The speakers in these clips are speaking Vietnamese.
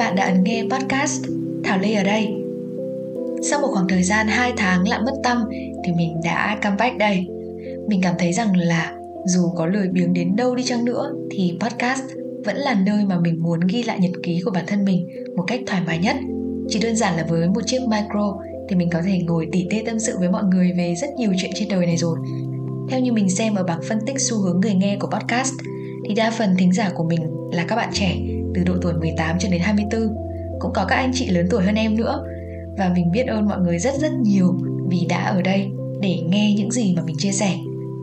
bạn đã ấn nghe podcast Thảo Lê ở đây. Sau một khoảng thời gian 2 tháng lại mất tâm thì mình đã comeback đây. Mình cảm thấy rằng là dù có lười biếng đến đâu đi chăng nữa thì podcast vẫn là nơi mà mình muốn ghi lại nhật ký của bản thân mình một cách thoải mái nhất. Chỉ đơn giản là với một chiếc micro thì mình có thể ngồi tỉ tê tâm sự với mọi người về rất nhiều chuyện trên đời này rồi. Theo như mình xem ở bảng phân tích xu hướng người nghe của podcast thì đa phần thính giả của mình là các bạn trẻ từ độ tuổi 18 cho đến 24 cũng có các anh chị lớn tuổi hơn em nữa. Và mình biết ơn mọi người rất rất nhiều vì đã ở đây để nghe những gì mà mình chia sẻ.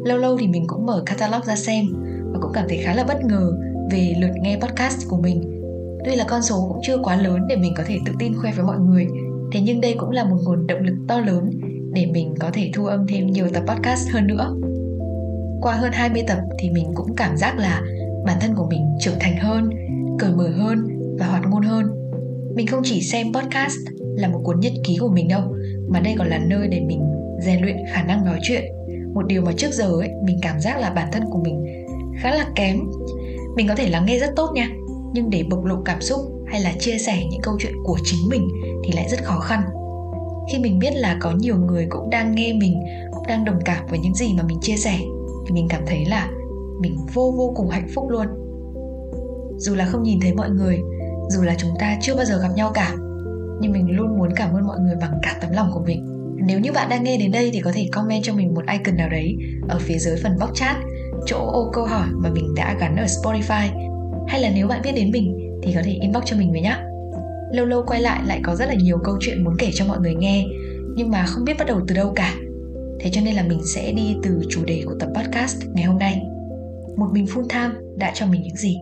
Lâu lâu thì mình cũng mở catalog ra xem và cũng cảm thấy khá là bất ngờ về lượt nghe podcast của mình. Tuy là con số cũng chưa quá lớn để mình có thể tự tin khoe với mọi người, thế nhưng đây cũng là một nguồn động lực to lớn để mình có thể thu âm thêm nhiều tập podcast hơn nữa. Qua hơn 20 tập thì mình cũng cảm giác là bản thân của mình trưởng thành hơn cởi mở hơn và hoạt ngôn hơn. Mình không chỉ xem podcast là một cuốn nhật ký của mình đâu, mà đây còn là nơi để mình rèn luyện khả năng nói chuyện. Một điều mà trước giờ ấy, mình cảm giác là bản thân của mình khá là kém. Mình có thể lắng nghe rất tốt nha, nhưng để bộc lộ cảm xúc hay là chia sẻ những câu chuyện của chính mình thì lại rất khó khăn. Khi mình biết là có nhiều người cũng đang nghe mình, cũng đang đồng cảm với những gì mà mình chia sẻ, thì mình cảm thấy là mình vô vô cùng hạnh phúc luôn dù là không nhìn thấy mọi người, dù là chúng ta chưa bao giờ gặp nhau cả, nhưng mình luôn muốn cảm ơn mọi người bằng cả tấm lòng của mình. Nếu như bạn đang nghe đến đây thì có thể comment cho mình một icon nào đấy ở phía dưới phần box chat, chỗ ô câu hỏi mà mình đã gắn ở Spotify. Hay là nếu bạn biết đến mình thì có thể inbox cho mình với nhé lâu lâu quay lại lại có rất là nhiều câu chuyện muốn kể cho mọi người nghe, nhưng mà không biết bắt đầu từ đâu cả. Thế cho nên là mình sẽ đi từ chủ đề của tập podcast ngày hôm nay. Một mình full time đã cho mình những gì?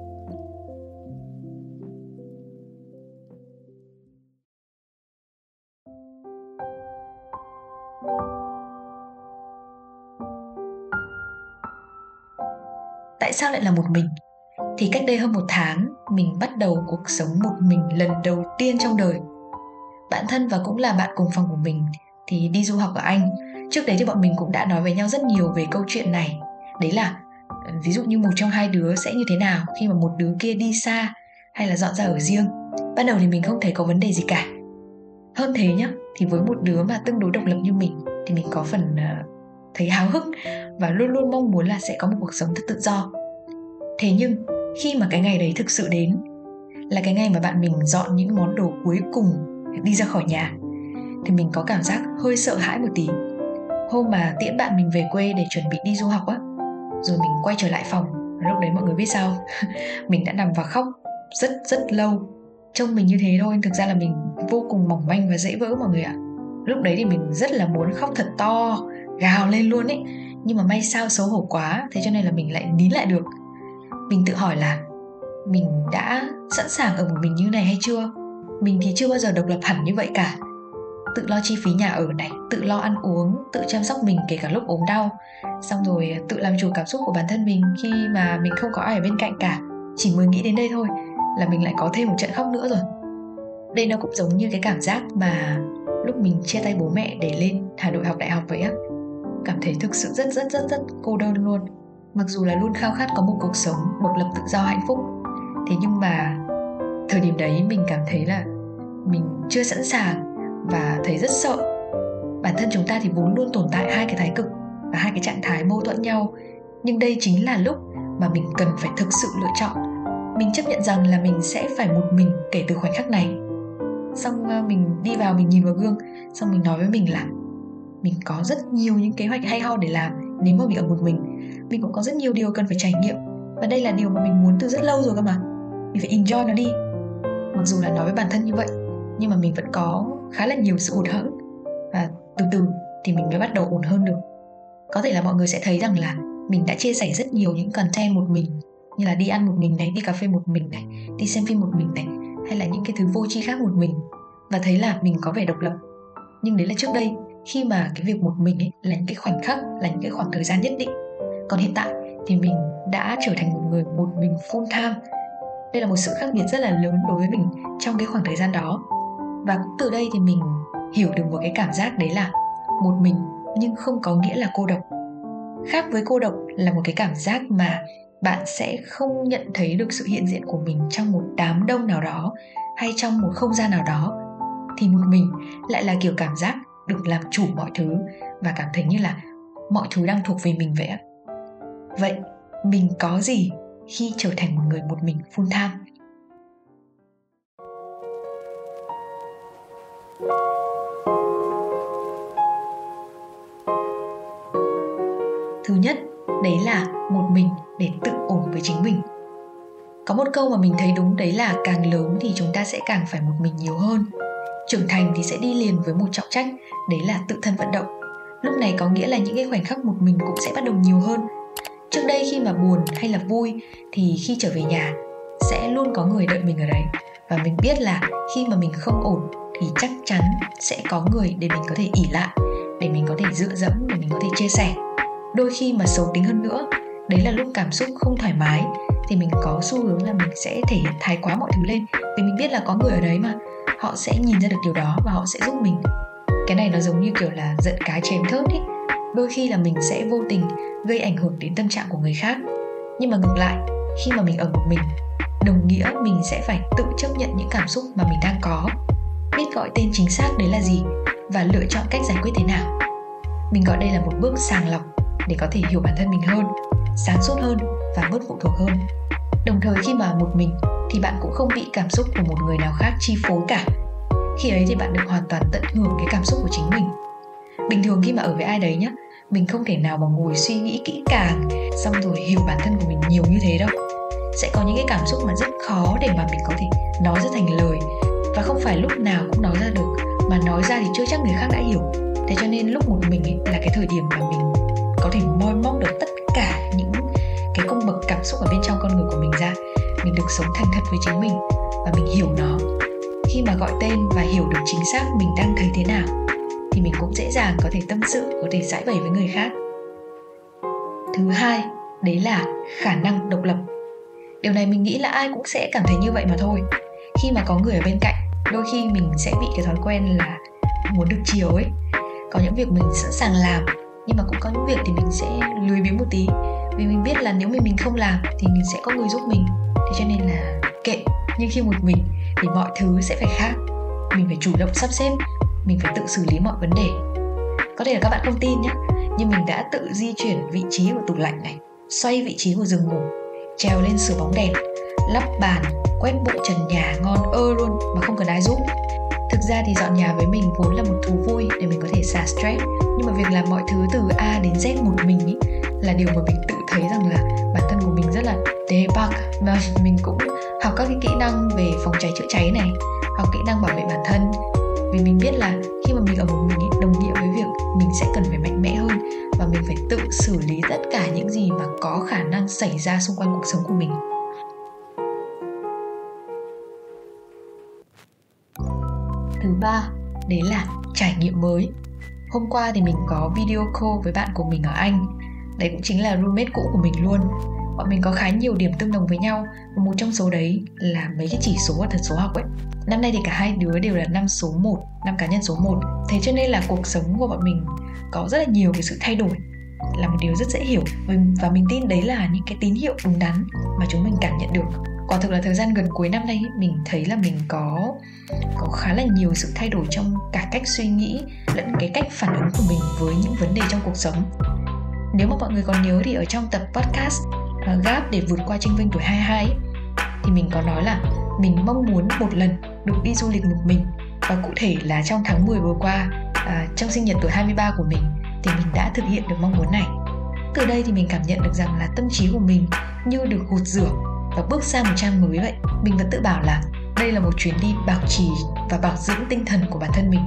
Sao lại là một mình? Thì cách đây hơn một tháng mình bắt đầu cuộc sống một mình lần đầu tiên trong đời. Bạn thân và cũng là bạn cùng phòng của mình thì đi du học ở anh. Trước đấy thì bọn mình cũng đã nói với nhau rất nhiều về câu chuyện này. Đấy là ví dụ như một trong hai đứa sẽ như thế nào khi mà một đứa kia đi xa hay là dọn ra ở riêng. Ban đầu thì mình không thấy có vấn đề gì cả. Hơn thế nhá thì với một đứa mà tương đối độc lập như mình thì mình có phần uh, thấy háo hức và luôn luôn mong muốn là sẽ có một cuộc sống thật tự do thế nhưng, khi mà cái ngày đấy thực sự đến, là cái ngày mà bạn mình dọn những món đồ cuối cùng đi ra khỏi nhà, thì mình có cảm giác hơi sợ hãi một tí. Hôm mà tiễn bạn mình về quê để chuẩn bị đi du học á, rồi mình quay trở lại phòng, lúc đấy mọi người biết sao mình đã nằm và khóc rất rất lâu. Trông mình như thế thôi, thực ra là mình vô cùng mỏng manh và dễ vỡ mọi người ạ. Lúc đấy thì mình rất là muốn khóc thật to, gào lên luôn ấy. Nhưng mà may sao xấu hổ quá, thế cho nên là mình lại nín lại được mình tự hỏi là mình đã sẵn sàng ở một mình như này hay chưa? Mình thì chưa bao giờ độc lập hẳn như vậy cả. Tự lo chi phí nhà ở này, tự lo ăn uống, tự chăm sóc mình kể cả lúc ốm đau. Xong rồi à, tự làm chủ cảm xúc của bản thân mình khi mà mình không có ai ở bên cạnh cả. Chỉ mới nghĩ đến đây thôi là mình lại có thêm một trận khóc nữa rồi. Đây nó cũng giống như cái cảm giác mà lúc mình chia tay bố mẹ để lên hà nội học đại học vậy á. Cảm thấy thực sự rất rất rất rất cô đơn luôn mặc dù là luôn khao khát có một cuộc sống độc lập tự do hạnh phúc, thế nhưng mà thời điểm đấy mình cảm thấy là mình chưa sẵn sàng và thấy rất sợ. Bản thân chúng ta thì vốn luôn tồn tại hai cái thái cực và hai cái trạng thái mâu thuẫn nhau. Nhưng đây chính là lúc mà mình cần phải thực sự lựa chọn. Mình chấp nhận rằng là mình sẽ phải một mình kể từ khoảnh khắc này. Xong ờ, mình đi vào, mình nhìn vào gương, xong mình nói với mình là mình có rất nhiều những kế hoạch hay ho để làm nếu mà mình ở một mình mình cũng có rất nhiều điều cần phải trải nghiệm. Và đây là điều mà mình muốn từ rất lâu rồi cơ mà. Mình phải enjoy nó đi. Mặc dù là nói với bản thân như vậy, nhưng mà mình vẫn có khá là nhiều sự hụt hẫng. Và từ từ thì mình mới bắt đầu ổn hơn được. Có thể là mọi người sẽ thấy rằng là mình đã chia sẻ rất nhiều những content một mình, như là đi ăn một mình này, đi cà phê một mình này, đi xem phim một mình này, hay là những cái thứ vô tri khác một mình, và thấy là mình có vẻ độc lập. Nhưng đấy là trước đây khi mà cái việc một mình ấy là những cái khoảnh khắc, là những cái khoảng thời gian nhất định. Còn hiện tại thì mình đã trở thành một người một mình full time. Đây là một sự khác biệt rất là lớn đối với mình trong cái khoảng thời gian đó. Và cũng từ đây thì mình hiểu được một cái cảm giác đấy là một mình nhưng không có nghĩa là cô độc. Khác với cô độc là một cái cảm giác mà bạn sẽ không nhận thấy được sự hiện diện của mình trong một đám đông nào đó hay trong một không gian nào đó. Thì một mình lại là kiểu cảm giác được làm chủ mọi thứ và cảm thấy như là mọi thứ đang thuộc về mình vậy ạ. Vậy mình có gì khi trở thành một người một mình full time? Thứ nhất, đấy là một mình để tự ổn với chính mình. Có một câu mà mình thấy đúng, đấy là càng lớn thì chúng ta sẽ càng phải một mình nhiều hơn trưởng thành thì sẽ đi liền với một trọng trách, đấy là tự thân vận động. Lúc này có nghĩa là những cái khoảnh khắc một mình cũng sẽ bắt đầu nhiều hơn. Trước đây khi mà buồn hay là vui thì khi trở về nhà, sẽ luôn có người đợi mình ở đấy. Và mình biết là khi mà mình không ổn thì chắc chắn sẽ có người để mình có thể ỉ lại, để mình có thể dựa dẫm, để mình có thể chia sẻ. Đôi khi mà xấu tính hơn nữa, đấy là lúc cảm xúc không thoải mái, thì mình có xu hướng là mình sẽ thể hiện thái quá mọi thứ lên. Vì mình biết là có người ở đấy mà họ sẽ nhìn ra được điều đó và họ sẽ giúp mình. Cái này nó giống như kiểu là giận cá chém thớt ấy. đôi khi là mình sẽ vô tình gây ảnh hưởng đến tâm trạng của người khác. Nhưng mà ngược lại, khi mà mình ở một mình, đồng nghĩa mình sẽ phải tự chấp nhận những cảm xúc mà mình đang có. Biết gọi tên chính xác đấy là gì và lựa chọn cách giải quyết thế nào. Mình gọi đây là một bước sàng lọc để có thể hiểu bản thân mình hơn, sáng suốt hơn và bớt phụ thuộc hơn. Đồng thời khi mà một mình thì bạn cũng không bị cảm xúc của một người nào khác chi phối cả. Khi ấy thì bạn được hoàn toàn tận hưởng cái cảm xúc của chính mình. Bình thường khi mà ở với ai đấy nhá, mình không thể nào mà ngồi suy nghĩ kỹ càng, xong rồi hiểu bản thân của mình nhiều như thế đâu. Sẽ có những cái cảm xúc mà rất khó để mà mình có thể nói ra thành lời. Và không phải lúc nào cũng nói ra được, mà nói ra thì chưa chắc người khác đã hiểu. Thế cho nên lúc một mình ấy là cái thời điểm mà mình có thể moi móc được tất cả những cái cung bậc cảm xúc ở bên trong con người của mình ra mình được sống thành thật với chính mình và mình hiểu nó. Khi mà gọi tên và hiểu được chính xác mình đang thấy thế nào, thì mình cũng dễ dàng có thể tâm sự, có thể giải bày với người khác. Thứ hai, đấy là khả năng độc lập. Điều này mình nghĩ là ai cũng sẽ cảm thấy như vậy mà thôi. Khi mà có người ở bên cạnh, đôi khi mình sẽ bị cái thói quen là muốn được chiều ấy. Có những việc mình sẵn sàng làm, nhưng mà cũng có những việc thì mình sẽ lười biếng một tí vì mình biết là nếu mà mình không làm thì mình sẽ có người giúp mình. Thế cho nên là kệ. Nhưng khi một mình thì mọi thứ sẽ phải khác. Mình phải chủ động sắp xếp mình phải tự xử lý mọi vấn đề. Có thể là các bạn không tin nhé nhưng mình đã tự di chuyển vị trí của tủ lạnh này xoay vị trí của giường ngủ trèo lên sửa bóng đèn lắp bàn quét bụi trần nhà ngon ơ luôn mà không cần ai giúp. Thực ra thì dọn nhà với mình vốn là một thú vui để mình có thể xả stress nhưng mà việc làm mọi thứ từ a đến z một mình ý, là điều mà mình tự thấy rằng là bản thân của mình rất là đề bạc và mình cũng học các cái kỹ năng về phòng cháy chữa cháy này, học kỹ năng bảo vệ bản thân. Vì mình biết là khi mà mình ở một mình đồng nghĩa với việc mình sẽ cần phải mạnh mẽ hơn và mình phải tự xử lý tất cả những gì mà có khả năng xảy ra xung quanh cuộc sống của mình. Thứ ba, đấy là trải nghiệm mới. Hôm qua thì mình có video call với bạn của mình ở anh đấy cũng chính là roommate cũ của mình luôn. Bọn mình có khá nhiều điểm tương đồng với nhau, và một trong số đấy là mấy cái chỉ số và thật số học ấy. Năm nay thì cả hai đứa đều là năm số 1 năm cá nhân số 1 thế cho nên là cuộc sống của bọn mình có rất là nhiều cái sự thay đổi, là một điều rất dễ hiểu. Và mình tin đấy là những cái tín hiệu đúng đắn mà chúng mình cảm nhận được. Quả thực là thời gian gần cuối năm nay, mình thấy là mình có có khá là nhiều sự thay đổi trong cả cách suy nghĩ lẫn cái cách phản ứng của mình với những vấn đề trong cuộc sống nếu mà mọi người còn nhớ thì ở trong tập podcast uh, gap để vượt qua tranh vinh tuổi 22 ấy, thì mình có nói là mình mong muốn một lần được đi du lịch một mình. Và cụ thể là trong tháng 10 vừa qua à, trong sinh nhật tuổi 23 của mình thì mình đã thực hiện được mong muốn này. Từ đây thì mình cảm nhận được rằng là tâm trí của mình như được gột rửa và bước sang một trang mới vậy. Mình vẫn tự bảo là đây là một chuyến đi bảo trì và bảo dưỡng tinh thần của bản thân mình.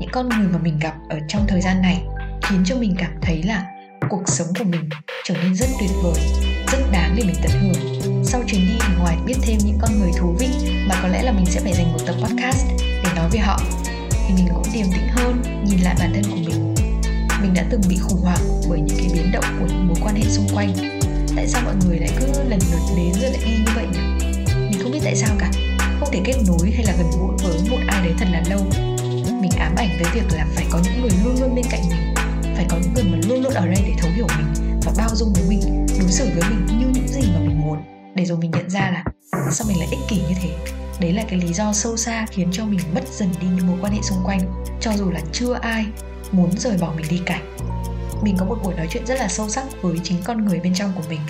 Những con người mà mình gặp ở trong thời gian này khiến cho mình cảm thấy là cuộc sống của mình trở nên rất tuyệt vời, rất đáng để mình tận hưởng. Sau chuyến đi thì ngoài biết thêm những con người thú vị mà có lẽ là mình sẽ phải dành một tập podcast để nói về họ, thì mình cũng điềm tĩnh hơn, nhìn lại bản thân của mình. Mình đã từng bị khủng hoảng bởi những cái biến động của những mối quan hệ xung quanh. Tại sao mọi người lại cứ lần lượt đến rồi lại đi như vậy nhỉ? Mình không biết tại sao cả. Không thể kết nối hay là gần gũi với một ai đấy thật là lâu. Mình ám ảnh với việc là phải có những người luôn luôn bên cạnh mình phải có những người mà luôn luôn ở đây để thấu hiểu mình và bao dung với mình, đối xử với mình như những gì mà mình muốn. Để rồi mình nhận ra là sao mình lại ích kỷ như thế? Đấy là cái lý do sâu xa khiến cho mình mất dần đi những mối quan hệ xung quanh. Cho dù là chưa ai muốn rời bỏ mình đi cả, mình có một buổi nói chuyện rất là sâu sắc với chính con người bên trong của mình.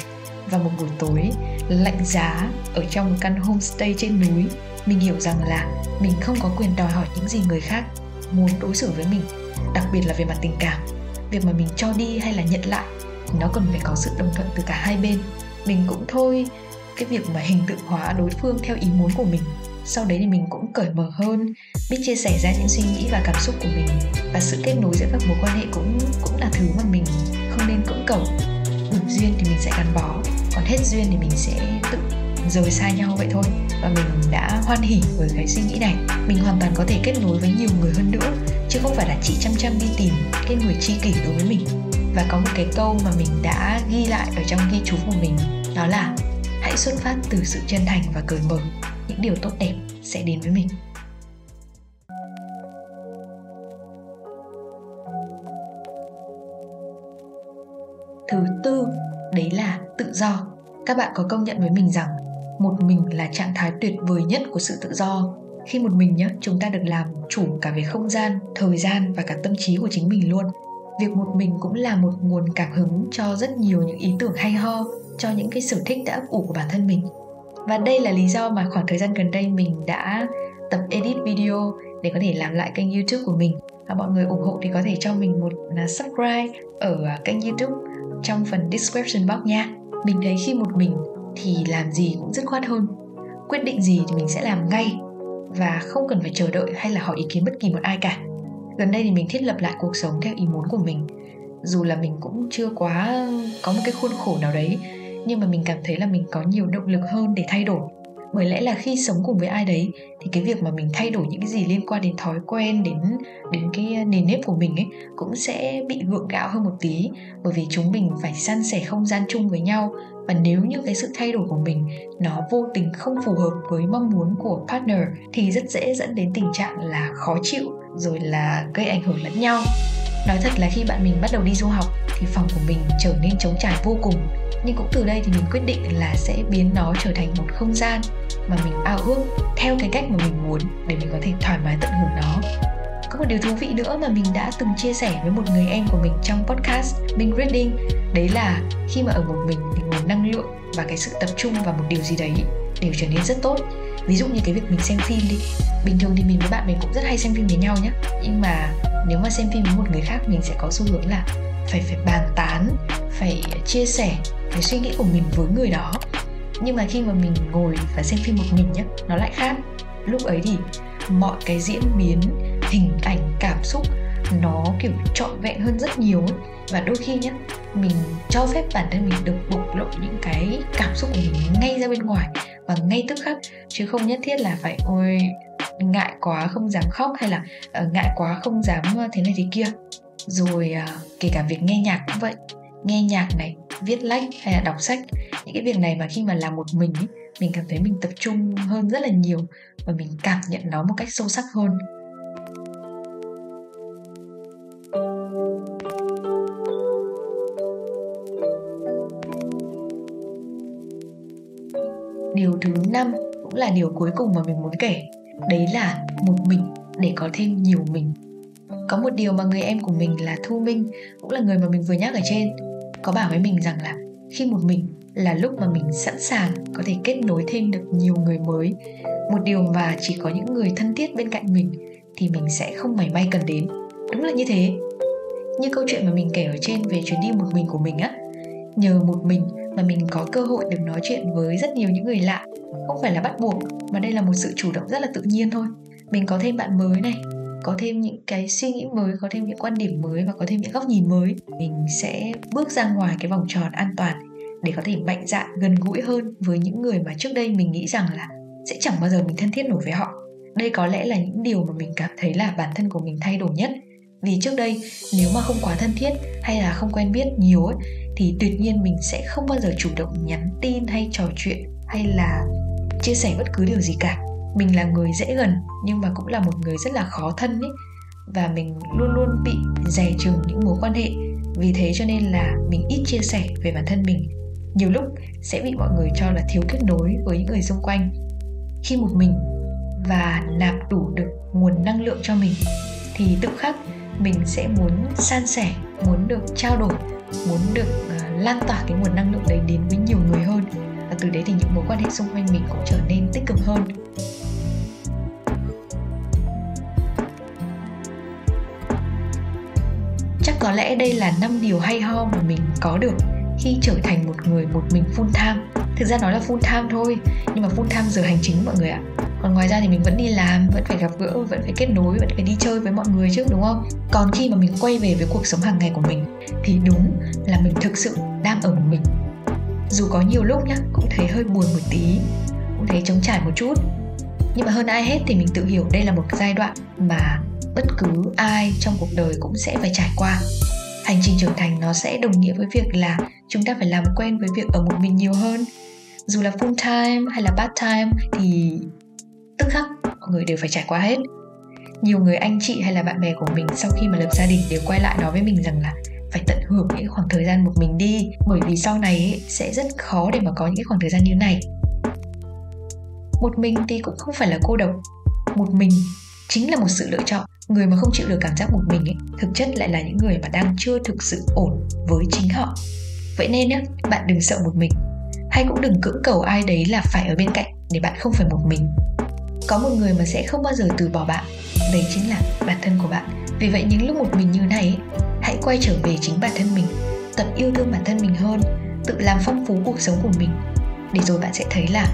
Và một buổi tối lạnh giá ở trong một căn homestay trên núi, mình hiểu rằng là mình không có quyền đòi hỏi những gì người khác muốn đối xử với mình, đặc biệt là về mặt tình cảm việc mà mình cho đi hay là nhận lại nó cần phải có sự đồng thuận từ cả hai bên. Mình cũng thôi cái việc mà hình tượng hóa đối phương theo ý muốn của mình, sau đấy thì mình cũng cởi mở hơn, biết chia sẻ ra những suy nghĩ và cảm xúc của mình. Và sự kết nối giữa các mối quan hệ cũng cũng là thứ mà mình không nên cưỡng cầu. Đủ duyên thì mình sẽ gắn bó, còn hết duyên thì mình sẽ tự rời xa nhau vậy thôi. Và mình đã hoan hỉ với cái suy nghĩ này. Mình hoàn toàn có thể kết nối với nhiều người hơn nữa, chứ không phải là chỉ chăm chăm đi tìm cái người tri kỷ đối với mình. Và có một cái câu mà mình đã ghi lại ở trong ghi chú của mình, đó là hãy xuất phát từ sự chân thành và cởi mở. Những điều tốt đẹp sẽ đến với mình. Thứ tư, đấy là tự do. Các bạn có công nhận với mình rằng một mình là trạng thái tuyệt vời nhất của sự tự do. Khi một mình nhé chúng ta được làm chủ cả về không gian, thời gian và cả tâm trí của chính mình luôn. Việc một mình cũng là một nguồn cảm hứng cho rất nhiều những ý tưởng hay ho, cho những cái sở thích đã ấp ủ của bản thân mình. Và đây là lý do mà khoảng thời gian gần đây mình đã tập edit video để có thể làm lại kênh youtube của mình. Và mọi người ủng hộ thì có thể cho mình một à, subscribe ở à, kênh youtube trong phần description box nha. Mình thấy khi một mình thì làm gì cũng dứt khoát hơn. Quyết định gì thì mình sẽ làm ngay và không cần phải chờ đợi hay là hỏi ý kiến bất kỳ một ai cả. Gần đây thì mình thiết lập lại cuộc sống theo ý muốn của mình. Dù là mình cũng chưa quá có một cái khuôn khổ nào đấy, nhưng mà mình cảm thấy là mình có nhiều động lực hơn để thay đổi. Bởi lẽ là khi sống cùng với ai đấy, thì cái việc mà mình thay đổi những cái gì liên quan đến thói quen, đến đến cái nền nếp của mình ấy, cũng sẽ bị gượng gạo hơn một tí. Bởi vì chúng mình phải san sẻ không gian chung với nhau và nếu như cái sự thay đổi của mình nó vô tình không phù hợp với mong muốn của partner thì rất dễ dẫn đến tình trạng là khó chịu, rồi là gây ảnh hưởng lẫn nhau. Nói thật là khi bạn mình bắt đầu đi du học thì phòng của mình trở nên trống trải vô cùng. Nhưng cũng từ đây thì mình quyết định là sẽ biến nó trở thành một không gian mà mình ao ước theo cái cách mà mình muốn để mình có thể thoải mái tận hưởng nó có một điều thú vị nữa mà mình đã từng chia sẻ với một người em của mình trong podcast, Minh Reading. Đấy là khi mà ở một mình thì nguồn năng lượng và cái sự tập trung vào một điều gì đấy đều trở nên rất tốt. Ví dụ như cái việc mình xem phim đi. Bình thường thì mình với bạn mình cũng rất hay xem phim với nhau nhé nhưng mà nếu mà xem phim với một người khác, mình sẽ có xu hướng là phải phải bàn tán, phải chia sẻ cái suy nghĩ của mình với người đó. Nhưng mà khi mà mình ngồi và xem phim một mình nhá, nó lại khác. Lúc ấy thì mọi cái diễn biến hình ảnh cảm xúc nó kiểu trọn vẹn hơn rất nhiều ấy. Và đôi khi nhá mình cho phép bản thân mình được bộc lộ những cái cảm xúc của mình ngay ra bên ngoài và ngay tức khắc. Chứ không nhất thiết là phải ôi ngại quá không dám khóc hay là uh, ngại quá không dám thế này thế kia rồi uh, kể cả việc nghe nhạc cũng vậy. Nghe nhạc này viết lách hay là đọc sách những cái việc này mà khi mà làm một mình ấy, mình cảm thấy mình tập trung hơn rất là nhiều và mình cảm nhận nó một cách sâu sắc hơn. Là điều cuối cùng mà mình muốn kể. Đấy là một mình để có thêm nhiều mình. Có một điều mà người em của mình là thu minh, cũng là người mà mình vừa nhắc ở trên, có bảo với mình rằng là khi một mình là lúc mà mình sẵn sàng có thể kết nối thêm được nhiều người mới. Một điều mà chỉ có những người thân thiết bên cạnh mình thì mình sẽ không mảy may cần đến. Đúng là như thế. Như câu chuyện mà mình kể ở trên về chuyến đi một mình của mình á, nhờ một mình mà mình có cơ hội được nói chuyện với rất nhiều những người lạ. Không phải là bắt buộc, mà đây là một sự chủ động rất là tự nhiên thôi. Mình có thêm bạn mới này, có thêm những cái suy nghĩ mới, có thêm những quan điểm mới và có thêm những góc nhìn mới. Mình sẽ bước ra ngoài cái vòng tròn an toàn để có thể mạnh dạn, gần gũi hơn với những người mà trước đây mình nghĩ rằng là sẽ chẳng bao giờ mình thân thiết nổi với họ. Đây có lẽ là những điều mà mình cảm thấy là bản thân của mình thay đổi nhất. Vì trước đây, nếu mà không quá thân thiết hay là không quen biết nhiều ấy thì tuyệt nhiên mình sẽ không bao giờ chủ động nhắn tin hay trò chuyện hay là chia sẻ bất cứ điều gì cả. Mình là người dễ gần nhưng mà cũng là một người rất là khó thân ấy và mình luôn luôn bị dè chừng những mối quan hệ. Vì thế cho nên là mình ít chia sẻ về bản thân mình. Nhiều lúc sẽ bị mọi người cho là thiếu kết nối với những người xung quanh. Khi một mình và nạp đủ được nguồn năng lượng cho mình, thì tự khắc mình sẽ muốn san sẻ, muốn được trao đổi muốn được uh, lan tỏa cái nguồn năng lượng đấy đến với nhiều người hơn. Và từ đấy thì những mối quan hệ xung quanh mình cũng trở nên tích cực hơn. Chắc có lẽ đây là năm điều hay ho mà mình có được khi trở thành một người một mình full time thực ra nói là full time thôi, nhưng mà full time giờ hành chính mọi người ạ. Còn ngoài ra thì mình vẫn đi làm, vẫn phải gặp gỡ, vẫn phải kết nối, vẫn phải đi chơi với mọi người chứ, đúng không? Còn khi mà mình quay về với cuộc sống hàng ngày của mình, thì đúng là mình thực sự đang ở một mình. Dù có nhiều lúc nhá, cũng thấy hơi buồn một tí, cũng thấy trống trải một chút. Nhưng mà hơn ai hết thì mình tự hiểu đây là một giai đoạn mà bất cứ ai trong cuộc đời cũng sẽ phải trải qua hành trình trưởng thành nó sẽ đồng nghĩa với việc là chúng ta phải làm quen với việc ở một mình nhiều hơn. Dù là full time hay là part time thì tức khắc mọi người đều phải trải qua hết. Nhiều người anh chị hay là bạn bè của mình sau khi mà lập gia đình đều quay lại nói với mình rằng là phải tận hưởng những khoảng thời gian một mình đi bởi vì sau này ấy, sẽ rất khó để mà có những khoảng thời gian như này. Một mình thì cũng không phải là cô độc. Một mình chính là một sự lựa chọn người mà không chịu được cảm giác một mình ấy thực chất lại là những người mà đang chưa thực sự ổn với chính họ. Vậy nên á, bạn đừng sợ một mình. Hay cũng đừng cưỡng cầu ai đấy là phải ở bên cạnh để bạn không phải một mình. Có một người mà sẽ không bao giờ từ bỏ bạn đấy chính là bản thân của bạn. Vì vậy những lúc một mình như này hãy quay trở về chính bản thân mình tập yêu thương bản thân mình hơn tự làm phong phú cuộc sống của mình để rồi bạn sẽ thấy là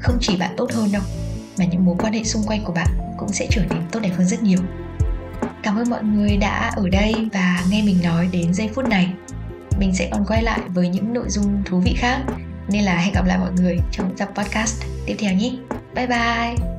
không chỉ bạn tốt hơn đâu mà những mối quan hệ xung quanh của bạn cũng sẽ trở nên tốt đẹp hơn rất nhiều cảm ơn mọi người đã ở đây và nghe mình nói đến giây phút này. Mình sẽ còn quay lại với những nội dung thú vị khác. Nên là hẹn gặp lại mọi người trong tập podcast tiếp theo nhé. Bye bye!